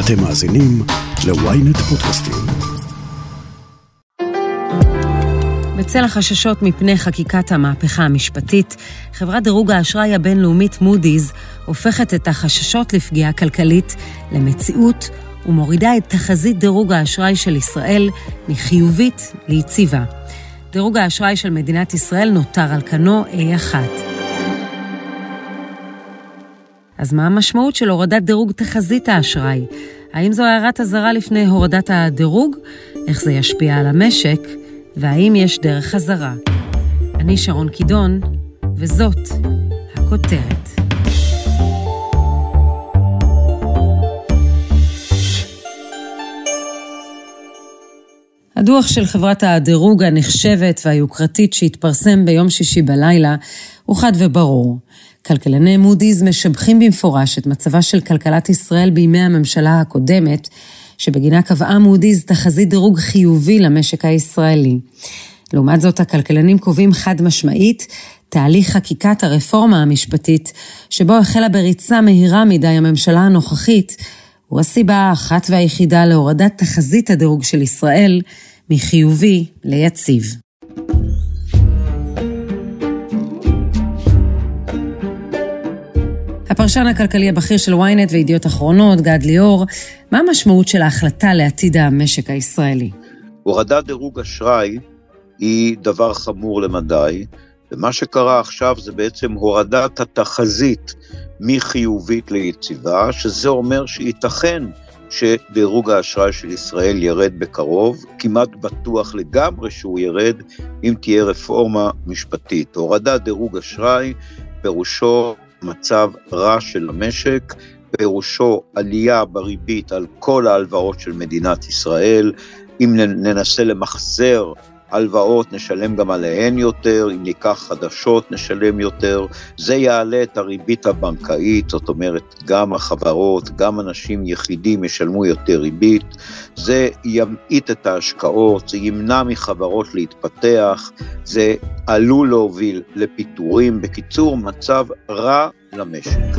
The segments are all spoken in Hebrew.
אתם מאזינים ל-ynet פודקאסטים. בצל החששות מפני חקיקת המהפכה המשפטית, חברת דירוג האשראי הבינלאומית מודי'ס הופכת את החששות לפגיעה כלכלית למציאות ומורידה את תחזית דירוג האשראי של ישראל מחיובית ליציבה. דירוג האשראי של מדינת ישראל נותר על כנו A1. אז מה המשמעות של הורדת דירוג תחזית האשראי? האם זו הערת אזהרה לפני הורדת הדירוג? איך זה ישפיע על המשק? והאם יש דרך חזרה? אני שרון קידון, וזאת הכותרת. הדוח של חברת הדירוג הנחשבת והיוקרתית שהתפרסם ביום שישי בלילה הוא חד וברור. כלכלני מודי'ס משבחים במפורש את מצבה של כלכלת ישראל בימי הממשלה הקודמת, שבגינה קבעה מודי'ס תחזית דירוג חיובי למשק הישראלי. לעומת זאת, הכלכלנים קובעים חד משמעית תהליך חקיקת הרפורמה המשפטית, שבו החלה בריצה מהירה מדי הממשלה הנוכחית, הוא הסיבה האחת והיחידה להורדת תחזית הדירוג של ישראל מחיובי ליציב. הפרשן הכלכלי הבכיר של ynet וידיעות אחרונות, גד ליאור, מה המשמעות של ההחלטה לעתיד המשק הישראלי? הורדת דירוג אשראי היא דבר חמור למדי, ומה שקרה עכשיו זה בעצם הורדת התחזית מחיובית ליציבה, שזה אומר שייתכן שדירוג האשראי של ישראל ירד בקרוב, כמעט בטוח לגמרי שהוא ירד אם תהיה רפורמה משפטית. הורדת דירוג אשראי פירושו מצב רע של המשק, פירושו עלייה בריבית על כל ההלוואות של מדינת ישראל, אם ננסה למחזר הלוואות נשלם גם עליהן יותר, אם ניקח חדשות נשלם יותר, זה יעלה את הריבית הבנקאית, זאת אומרת גם החברות, גם אנשים יחידים ישלמו יותר ריבית, זה ימעיט את ההשקעות, זה ימנע מחברות להתפתח, זה עלול להוביל לפיטורים, בקיצור מצב רע למשק.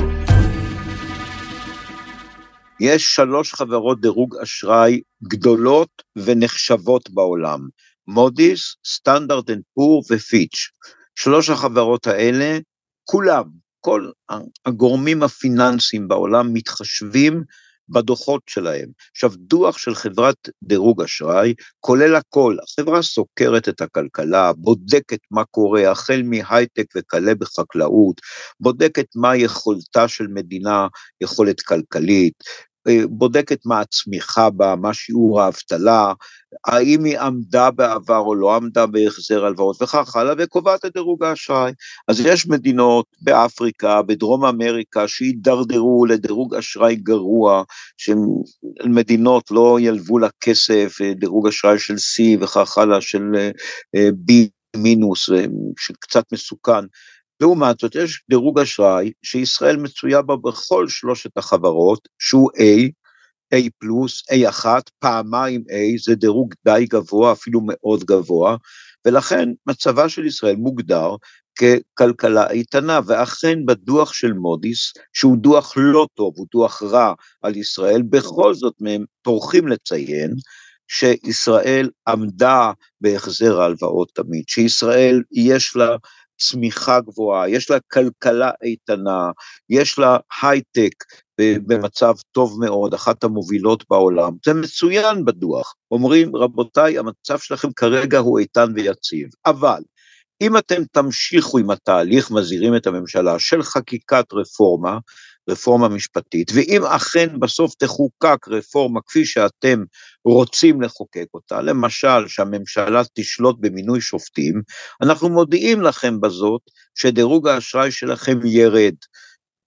יש שלוש חברות דירוג אשראי גדולות ונחשבות בעולם. מודי'ס, סטנדרט אנד פור ופיץ'. שלוש החברות האלה, כולם, כל הגורמים הפיננסיים בעולם מתחשבים בדוחות שלהם. עכשיו, דוח של חברת דירוג אשראי כולל הכל, החברה סוקרת את הכלכלה, בודקת מה קורה, החל מהייטק וכלה בחקלאות, בודקת מה יכולתה של מדינה, יכולת כלכלית, בודקת מה הצמיחה בה, מה שיעור האבטלה, האם היא עמדה בעבר או לא עמדה בהחזר הלוואות וכך הלאה, וקובעת את דירוג האשראי. אז יש מדינות באפריקה, בדרום אמריקה, שהידרדרו לדירוג אשראי גרוע, שמדינות לא ילוו לה כסף, דירוג אשראי של C וכך הלאה, של אה, B מינוס, אה, שקצת מסוכן. לעומת זאת, יש דירוג אשראי שישראל מצויה בה בכל שלושת החברות, שהוא A, A פלוס, A1, פעמיים A, זה דירוג די גבוה, אפילו מאוד גבוה, ולכן מצבה של ישראל מוגדר ככלכלה איתנה, ואכן בדוח של מודי'ס, שהוא דוח לא טוב, הוא דוח רע על ישראל, בכל זאת מהם טורחים לציין שישראל עמדה בהחזר ההלוואות תמיד, שישראל יש לה צמיחה גבוהה, יש לה כלכלה איתנה, יש לה הייטק במצב טוב מאוד, אחת המובילות בעולם, זה מצוין בדוח. אומרים, רבותיי, המצב שלכם כרגע הוא איתן ויציב, אבל אם אתם תמשיכו עם התהליך, מזהירים את הממשלה, של חקיקת רפורמה, רפורמה משפטית, ואם אכן בסוף תחוקק רפורמה כפי שאתם רוצים לחוקק אותה, למשל שהממשלה תשלוט במינוי שופטים, אנחנו מודיעים לכם בזאת שדירוג האשראי שלכם ירד.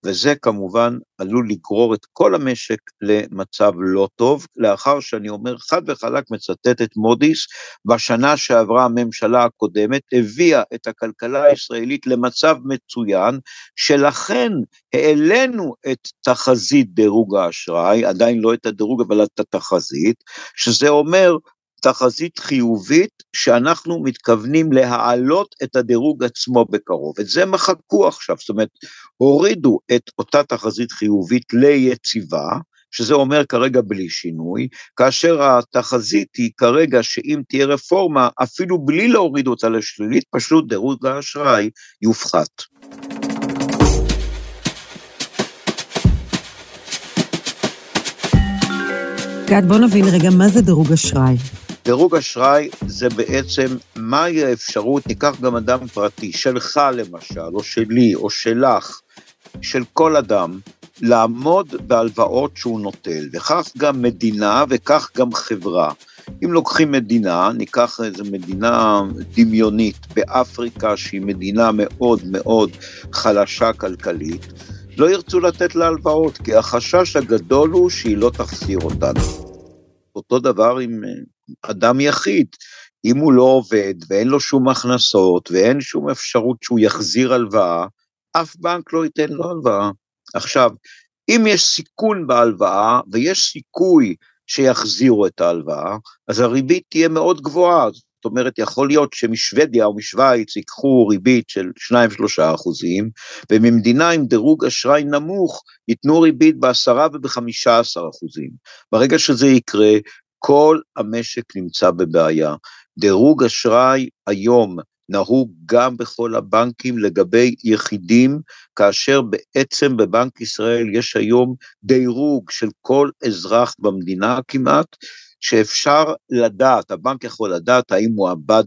וזה כמובן עלול לגרור את כל המשק למצב לא טוב, לאחר שאני אומר חד וחלק מצטט את מודי'ס, בשנה שעברה הממשלה הקודמת הביאה את הכלכלה הישראלית למצב מצוין, שלכן העלינו את תחזית דירוג האשראי, עדיין לא את הדירוג אבל את התחזית, שזה אומר תחזית חיובית שאנחנו מתכוונים להעלות את הדירוג עצמו בקרוב. את זה מחקו עכשיו, זאת אומרת, הורידו את אותה תחזית חיובית ליציבה, שזה אומר כרגע בלי שינוי, כאשר התחזית היא כרגע שאם תהיה רפורמה, אפילו בלי להוריד אותה לשלילית, פשוט דירוג האשראי יופחת. גד, בוא נבין רגע, מה זה דירוג אשראי? דירוג אשראי זה בעצם מהי האפשרות, ניקח גם אדם פרטי, שלך למשל, או שלי, או שלך, של כל אדם, לעמוד בהלוואות שהוא נוטל, וכך גם מדינה וכך גם חברה. אם לוקחים מדינה, ניקח איזו מדינה דמיונית באפריקה שהיא מדינה מאוד מאוד חלשה כלכלית, לא ירצו לתת לה הלוואות, כי החשש הגדול הוא שהיא לא תחזיר אותנו. אותו דבר עם אה, אדם יחיד, אם הוא לא עובד ואין לו שום הכנסות ואין שום אפשרות שהוא יחזיר הלוואה, אף בנק לא ייתן לו הלוואה. עכשיו, אם יש סיכון בהלוואה ויש סיכוי שיחזירו את ההלוואה, אז הריבית תהיה מאוד גבוהה. זאת אומרת, יכול להיות שמשוודיה או משוויץ ייקחו ריבית של 2-3 אחוזים, וממדינה עם דירוג אשראי נמוך ייתנו ריבית ב-10 וב-15 אחוזים. ברגע שזה יקרה, כל המשק נמצא בבעיה. דירוג אשראי היום נהוג גם בכל הבנקים לגבי יחידים, כאשר בעצם בבנק ישראל יש היום דירוג של כל אזרח במדינה כמעט, שאפשר לדעת, הבנק יכול לדעת האם הוא עבד,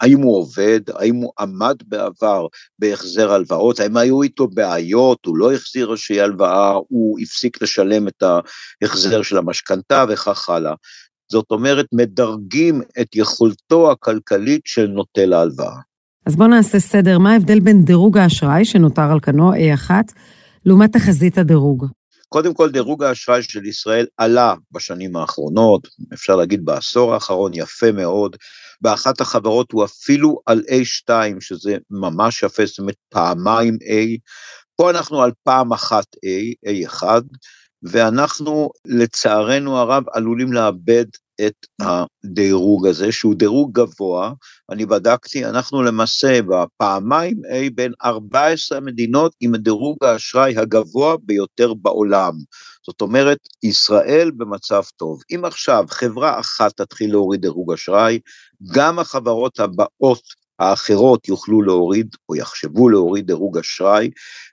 האם הוא עובד, האם הוא עמד בעבר בהחזר הלוואות, האם היו איתו בעיות, הוא לא החזיר איזושהי הלוואה, הוא הפסיק לשלם את ההחזר של המשכנתה וכך הלאה. זאת אומרת, מדרגים את יכולתו הכלכלית של נוטל ההלוואה. אז בואו נעשה סדר, מה ההבדל בין דירוג האשראי, שנותר על כנו A1, לעומת תחזית הדירוג? קודם כל, דירוג האשראי של ישראל עלה בשנים האחרונות, אפשר להגיד בעשור האחרון, יפה מאוד. באחת החברות הוא אפילו על A2, שזה ממש יפה, זאת אומרת פעמיים A. פה אנחנו על פעם אחת A, A1, ואנחנו לצערנו הרב עלולים לאבד את הדירוג הזה, שהוא דירוג גבוה, אני בדקתי, אנחנו למעשה בפעמיים A בין 14 מדינות עם דירוג האשראי הגבוה ביותר בעולם. זאת אומרת, ישראל במצב טוב. אם עכשיו חברה אחת תתחיל להוריד דירוג אשראי, גם החברות הבאות האחרות יוכלו להוריד או יחשבו להוריד דירוג אשראי,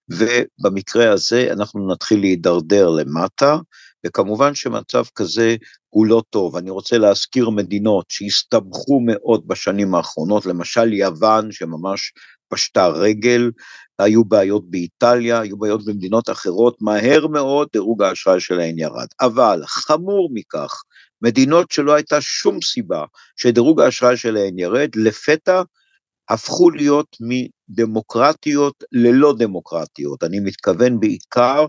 ובמקרה הזה אנחנו נתחיל להידרדר למטה, וכמובן שמצב כזה הוא לא טוב. אני רוצה להזכיר מדינות שהסתבכו מאוד בשנים האחרונות, למשל יוון שממש פשטה רגל, היו בעיות באיטליה, היו בעיות במדינות אחרות, מהר מאוד דירוג האשראי שלהן ירד. אבל חמור מכך, מדינות שלא הייתה שום סיבה שדירוג האשראי שלהן ירד, לפתע הפכו להיות מדמוקרטיות ללא דמוקרטיות. אני מתכוון בעיקר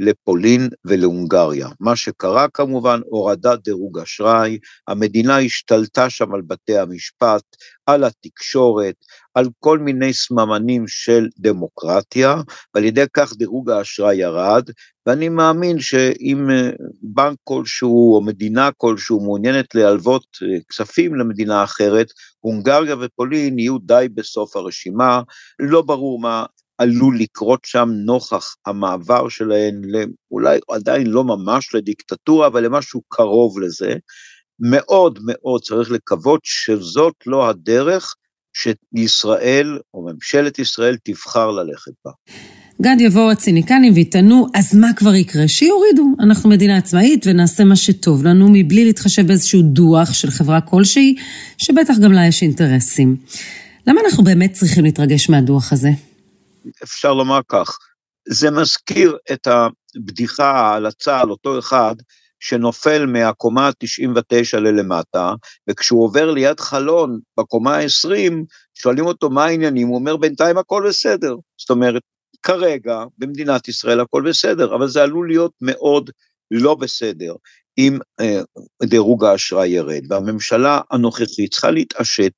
לפולין ולהונגריה. מה שקרה כמובן, הורדת דירוג אשראי, המדינה השתלטה שם על בתי המשפט, על התקשורת, על כל מיני סממנים של דמוקרטיה, ועל ידי כך דירוג האשראי ירד, ואני מאמין שאם אה, בנק כלשהו או מדינה כלשהו מעוניינת להלוות אה, כספים למדינה אחרת, הונגריה ופולין יהיו די בסוף הרשימה, לא ברור מה עלול לקרות שם נוכח המעבר שלהן, אולי עדיין לא ממש לדיקטטורה, אבל למשהו קרוב לזה. מאוד מאוד צריך לקוות שזאת לא הדרך שישראל, או ממשלת ישראל, תבחר ללכת בה. גד יבואו הציניקנים ויטענו, אז מה כבר יקרה? שיורידו. אנחנו מדינה עצמאית ונעשה מה שטוב לנו, מבלי להתחשב באיזשהו דוח של חברה כלשהי, שבטח גם לה יש אינטרסים. למה אנחנו באמת צריכים להתרגש מהדוח הזה? אפשר לומר כך, זה מזכיר את הבדיחה, על אותו אחד שנופל מהקומה ה-99 ללמטה, וכשהוא עובר ליד חלון בקומה ה-20, שואלים אותו מה העניינים, הוא אומר בינתיים הכל בסדר. זאת אומרת, כרגע במדינת ישראל הכל בסדר, אבל זה עלול להיות מאוד לא בסדר אם אה, דירוג האשראי ירד, והממשלה הנוכחית צריכה להתעשת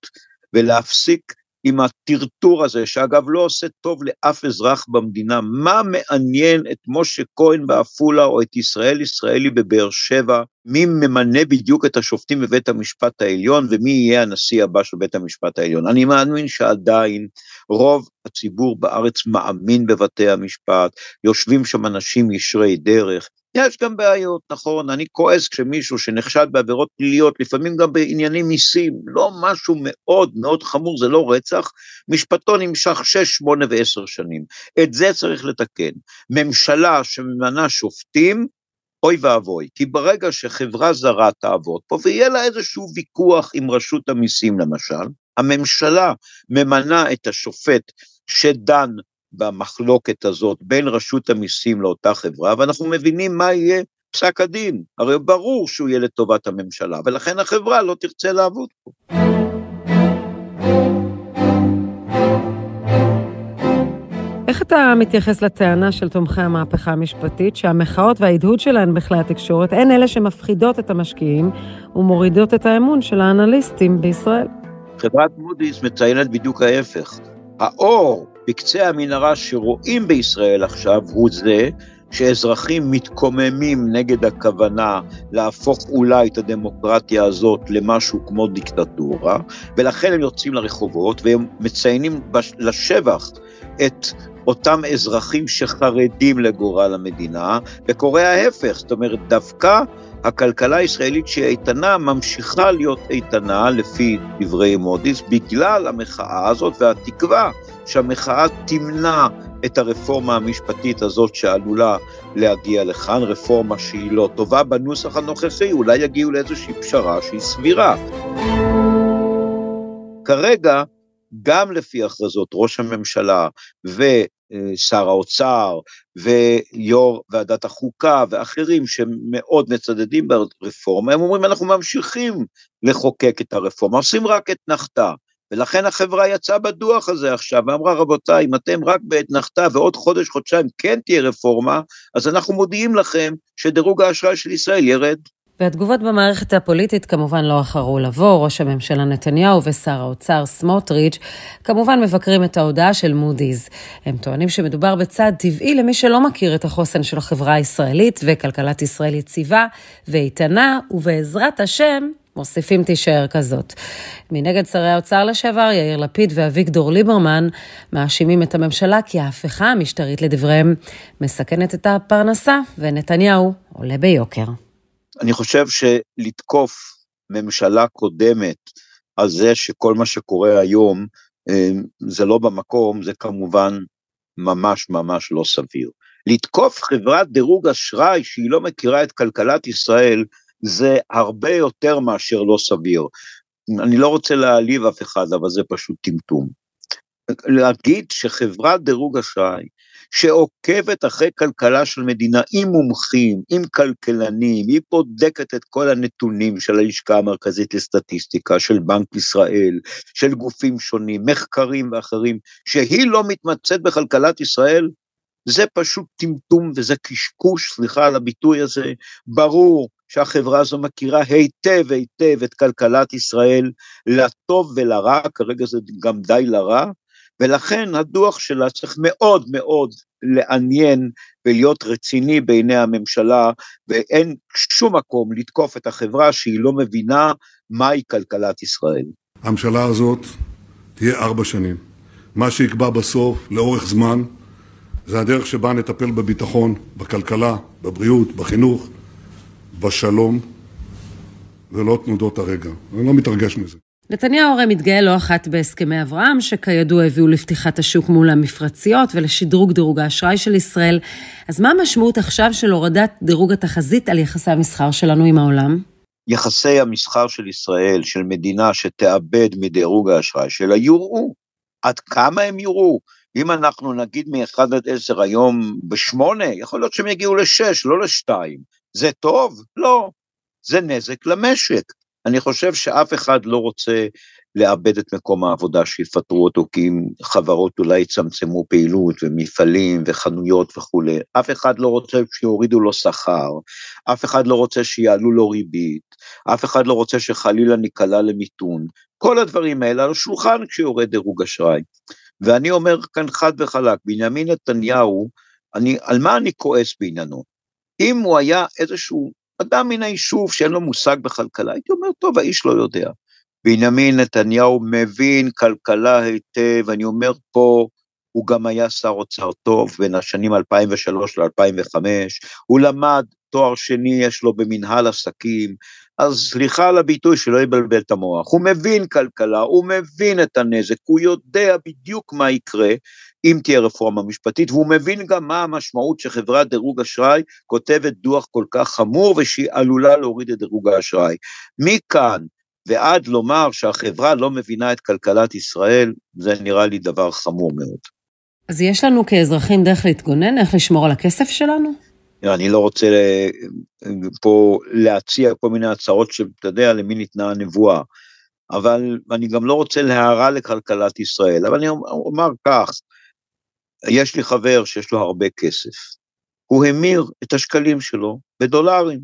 ולהפסיק עם הטרטור הזה, שאגב לא עושה טוב לאף אזרח במדינה, מה מעניין את משה כהן בעפולה או את ישראל ישראלי בבאר שבע, מי ממנה בדיוק את השופטים בבית המשפט העליון ומי יהיה הנשיא הבא של בית המשפט העליון. אני מאמין שעדיין רוב הציבור בארץ מאמין בבתי המשפט, יושבים שם אנשים ישרי דרך, יש גם בעיות, נכון, אני כועס כשמישהו שנחשד בעבירות פליליות, לפעמים גם בענייני מיסים, לא משהו מאוד מאוד חמור, זה לא רצח, משפטו נמשך 6, 8 ו-10 שנים. את זה צריך לתקן. ממשלה שממנה שופטים, אוי ואבוי, כי ברגע שחברה זרה תעבוד פה, ויהיה לה איזשהו ויכוח עם רשות המיסים למשל, הממשלה ממנה את השופט שדן במחלוקת הזאת בין רשות המיסים לאותה חברה, ואנחנו מבינים מה יהיה פסק הדין. הרי ברור שהוא יהיה לטובת הממשלה, ולכן החברה לא תרצה לעבוד פה. איך אתה מתייחס לטענה של תומכי המהפכה המשפטית, שהמחאות וההדהוד שלהן בכלי התקשורת הן אלה שמפחידות את המשקיעים ומורידות את האמון של האנליסטים בישראל? חברת מודי'ס מציינת בדיוק ההפך. האור בקצה המנהרה שרואים בישראל עכשיו הוא זה שאזרחים מתקוממים נגד הכוונה להפוך אולי את הדמוקרטיה הזאת למשהו כמו דיקטטורה, ולכן הם יוצאים לרחובות והם מציינים לשבח את אותם אזרחים שחרדים לגורל המדינה, וקורה ההפך, זאת אומרת, דווקא הכלכלה הישראלית שהיא איתנה ממשיכה להיות איתנה לפי דברי מודי'ס בגלל המחאה הזאת והתקווה שהמחאה תמנע את הרפורמה המשפטית הזאת שעלולה להגיע לכאן, רפורמה שהיא לא טובה בנוסח הנוכחי, אולי יגיעו לאיזושהי פשרה שהיא סבירה. כרגע, גם לפי הכרזות ראש הממשלה ושר האוצר ויו"ר ועדת החוקה ואחרים שמאוד מצדדים ברפורמה, הם אומרים אנחנו ממשיכים לחוקק את הרפורמה, עושים רק את נחתה. ולכן החברה יצאה בדוח הזה עכשיו ואמרה רבותיי אם אתם רק באתנחתה ועוד חודש חודשיים כן תהיה רפורמה אז אנחנו מודיעים לכם שדירוג האשראי של ישראל ירד. והתגובות במערכת הפוליטית כמובן לא אחרו לבוא, ראש הממשלה נתניהו ושר האוצר סמוטריץ' כמובן מבקרים את ההודעה של מודי'ס. הם טוענים שמדובר בצעד טבעי למי שלא מכיר את החוסן של החברה הישראלית וכלכלת ישראל יציבה ואיתנה, ובעזרת השם מוסיפים תישאר כזאת. מנגד שרי האוצר לשעבר, יאיר לפיד ואביגדור ליברמן, מאשימים את הממשלה כי ההפיכה המשטרית לדבריהם מסכנת את הפרנסה, ונתניהו עולה ביוקר. אני חושב שלתקוף ממשלה קודמת על זה שכל מה שקורה היום אה, זה לא במקום, זה כמובן ממש ממש לא סביר. לתקוף חברת דירוג אשראי שהיא לא מכירה את כלכלת ישראל, זה הרבה יותר מאשר לא סביר. אני לא רוצה להעליב אף אחד, אבל זה פשוט טמטום. להגיד שחברת דירוג אשראי שעוקבת אחרי כלכלה של מדינה עם מומחים, עם כלכלנים, היא בודקת את כל הנתונים של הלשכה המרכזית לסטטיסטיקה, של בנק ישראל, של גופים שונים, מחקרים ואחרים, שהיא לא מתמצאת בכלכלת ישראל, זה פשוט טמטום וזה קשקוש, סליחה על הביטוי הזה, ברור שהחברה הזו מכירה היטב היטב את כלכלת ישראל, לטוב ולרע, כרגע זה גם די לרע, ולכן הדוח שלה צריך מאוד מאוד לעניין ולהיות רציני בעיני הממשלה, ואין שום מקום לתקוף את החברה שהיא לא מבינה מהי כלכלת ישראל. הממשלה הזאת תהיה ארבע שנים. מה שיקבע בסוף, לאורך זמן, זה הדרך שבה נטפל בביטחון, בכלכלה, בבריאות, בחינוך, בשלום, ולא תנודות הרגע. אני לא מתרגש מזה. נתניהו הרי מתגאה לא אחת בהסכמי אברהם, שכידוע הביאו לפתיחת השוק מול המפרציות ולשדרוג דירוג האשראי של ישראל. אז מה המשמעות עכשיו של הורדת דירוג התחזית על יחסי המסחר שלנו עם העולם? יחסי המסחר של ישראל, של מדינה שתאבד מדירוג האשראי שלה, יוראו. עד כמה הם יוראו? אם אנחנו נגיד מ-1 עד 10 היום ב-8, יכול להיות שהם יגיעו ל-6, לא ל-2. זה טוב? לא. זה נזק למשק. אני חושב שאף אחד לא רוצה לאבד את מקום העבודה, שיפטרו אותו, כי אם חברות אולי יצמצמו פעילות ומפעלים וחנויות וכולי, אף אחד לא רוצה שיורידו לו שכר, אף אחד לא רוצה שיעלו לו ריבית, אף אחד לא רוצה שחלילה ניקלע למיתון, כל הדברים האלה על השולחן כשיורד דירוג אשראי. ואני אומר כאן חד וחלק, בנימין נתניהו, אני, על מה אני כועס בעניינו? אם הוא היה איזשהו אדם מן היישוב שאין לו מושג בכלכלה, הייתי אומר, טוב, האיש לא יודע. בנימין נתניהו מבין כלכלה היטב, אני אומר פה, הוא גם היה שר אוצר טוב בין השנים 2003 ל-2005, הוא למד תואר שני יש לו במנהל עסקים, אז סליחה על הביטוי שלא יבלבל את המוח, הוא מבין כלכלה, הוא מבין את הנזק, הוא יודע בדיוק מה יקרה אם תהיה רפורמה משפטית, והוא מבין גם מה המשמעות שחברת דירוג אשראי כותבת דוח כל כך חמור ושהיא עלולה להוריד את דירוג האשראי. מכאן ועד לומר שהחברה לא מבינה את כלכלת ישראל, זה נראה לי דבר חמור מאוד. אז יש לנו כאזרחים דרך להתגונן, איך לשמור על הכסף שלנו? אני לא רוצה פה להציע כל מיני הצעות שאתה יודע למי ניתנה הנבואה, אבל אני גם לא רוצה להערה לכלכלת ישראל, אבל אני אומר כך, יש לי חבר שיש לו הרבה כסף, הוא המיר את השקלים שלו בדולרים,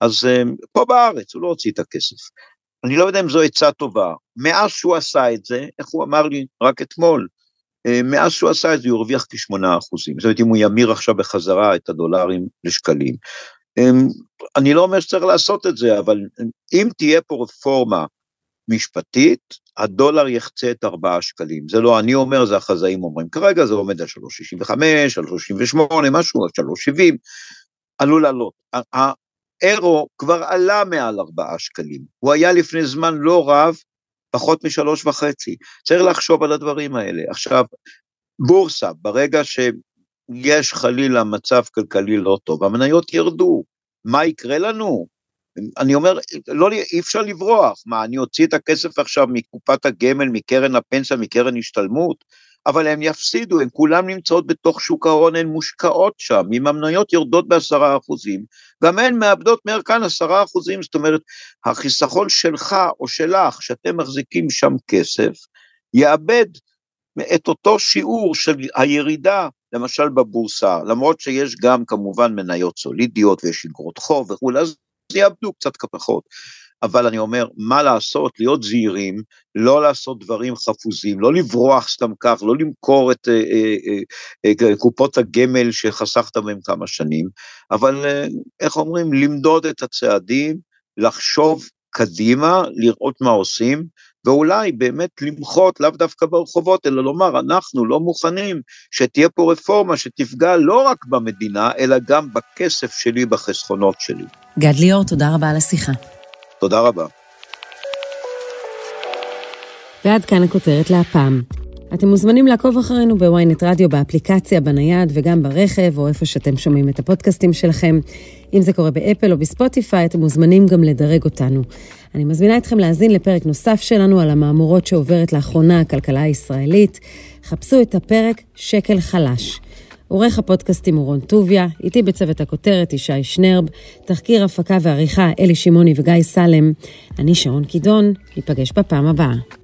אז אה, פה בארץ הוא לא הוציא את הכסף. אני לא יודע אם זו עצה טובה, מאז שהוא עשה את זה, איך הוא אמר לי? רק אתמול, מאז שהוא עשה את זה הוא הרוויח כשמונה אחוזים, זאת אומרת אם הוא ימיר עכשיו בחזרה את הדולרים לשקלים. אמ, אני לא אומר שצריך לעשות את זה, אבל אם תהיה פה רפורמה משפטית, הדולר יחצה את ארבעה שקלים. זה לא אני אומר, זה החזאים אומרים. כרגע זה עומד על 3.65, על 38, משהו, על 3.70, עלול לעלות. האירו כבר עלה מעל ארבעה שקלים. הוא היה לפני זמן לא רב פחות משלוש וחצי. צריך לחשוב על הדברים האלה. עכשיו, בורסה, ברגע שיש חלילה מצב כלכלי לא טוב, המניות ירדו. מה יקרה לנו? אני אומר, לא, אי אפשר לברוח. מה, אני אוציא את הכסף עכשיו מקופת הגמל, מקרן הפנסיה, מקרן השתלמות? אבל הם יפסידו, הן כולן נמצאות בתוך שוק ההון, הן מושקעות שם, אם המניות יורדות בעשרה אחוזים, גם הן מאבדות מערכן עשרה אחוזים, זאת אומרת, החיסכון שלך או שלך, שאתם מחזיקים שם כסף, יאבד את אותו שיעור של הירידה, למשל בבורסה, למרות שיש גם כמובן מניות סולידיות ויש אגרות חוב וכולי, אז יאבדו קצת פחות. אבל אני אומר, מה לעשות, להיות זהירים, לא לעשות דברים חפוזים, לא לברוח סתם כך, לא למכור את אה, אה, אה, קופות הגמל שחסכת מהם כמה שנים, אבל אה, איך אומרים, למדוד את הצעדים, לחשוב קדימה, לראות מה עושים, ואולי באמת למחות, לאו דווקא ברחובות, אלא לומר, אנחנו לא מוכנים שתהיה פה רפורמה שתפגע לא רק במדינה, אלא גם בכסף שלי, בחסכונות שלי. גד ליאור, תודה רבה על השיחה. תודה רבה. ועד כאן הכותרת להפעם. אתם מוזמנים לעקוב אחרינו בוויינט רדיו, באפליקציה, בנייד וגם ברכב, או איפה שאתם שומעים את הפודקאסטים שלכם. אם זה קורה באפל או בספוטיפיי, אתם מוזמנים גם לדרג אותנו. אני מזמינה אתכם להאזין לפרק נוסף שלנו על המהמורות שעוברת לאחרונה הכלכלה הישראלית. חפשו את הפרק שקל חלש. עורך הפודקאסטים הוא רון טוביה, איתי בצוות הכותרת ישי שנרב, תחקיר הפקה ועריכה אלי שמעוני וגיא סלם. אני שרון קידון, ניפגש בפעם הבאה.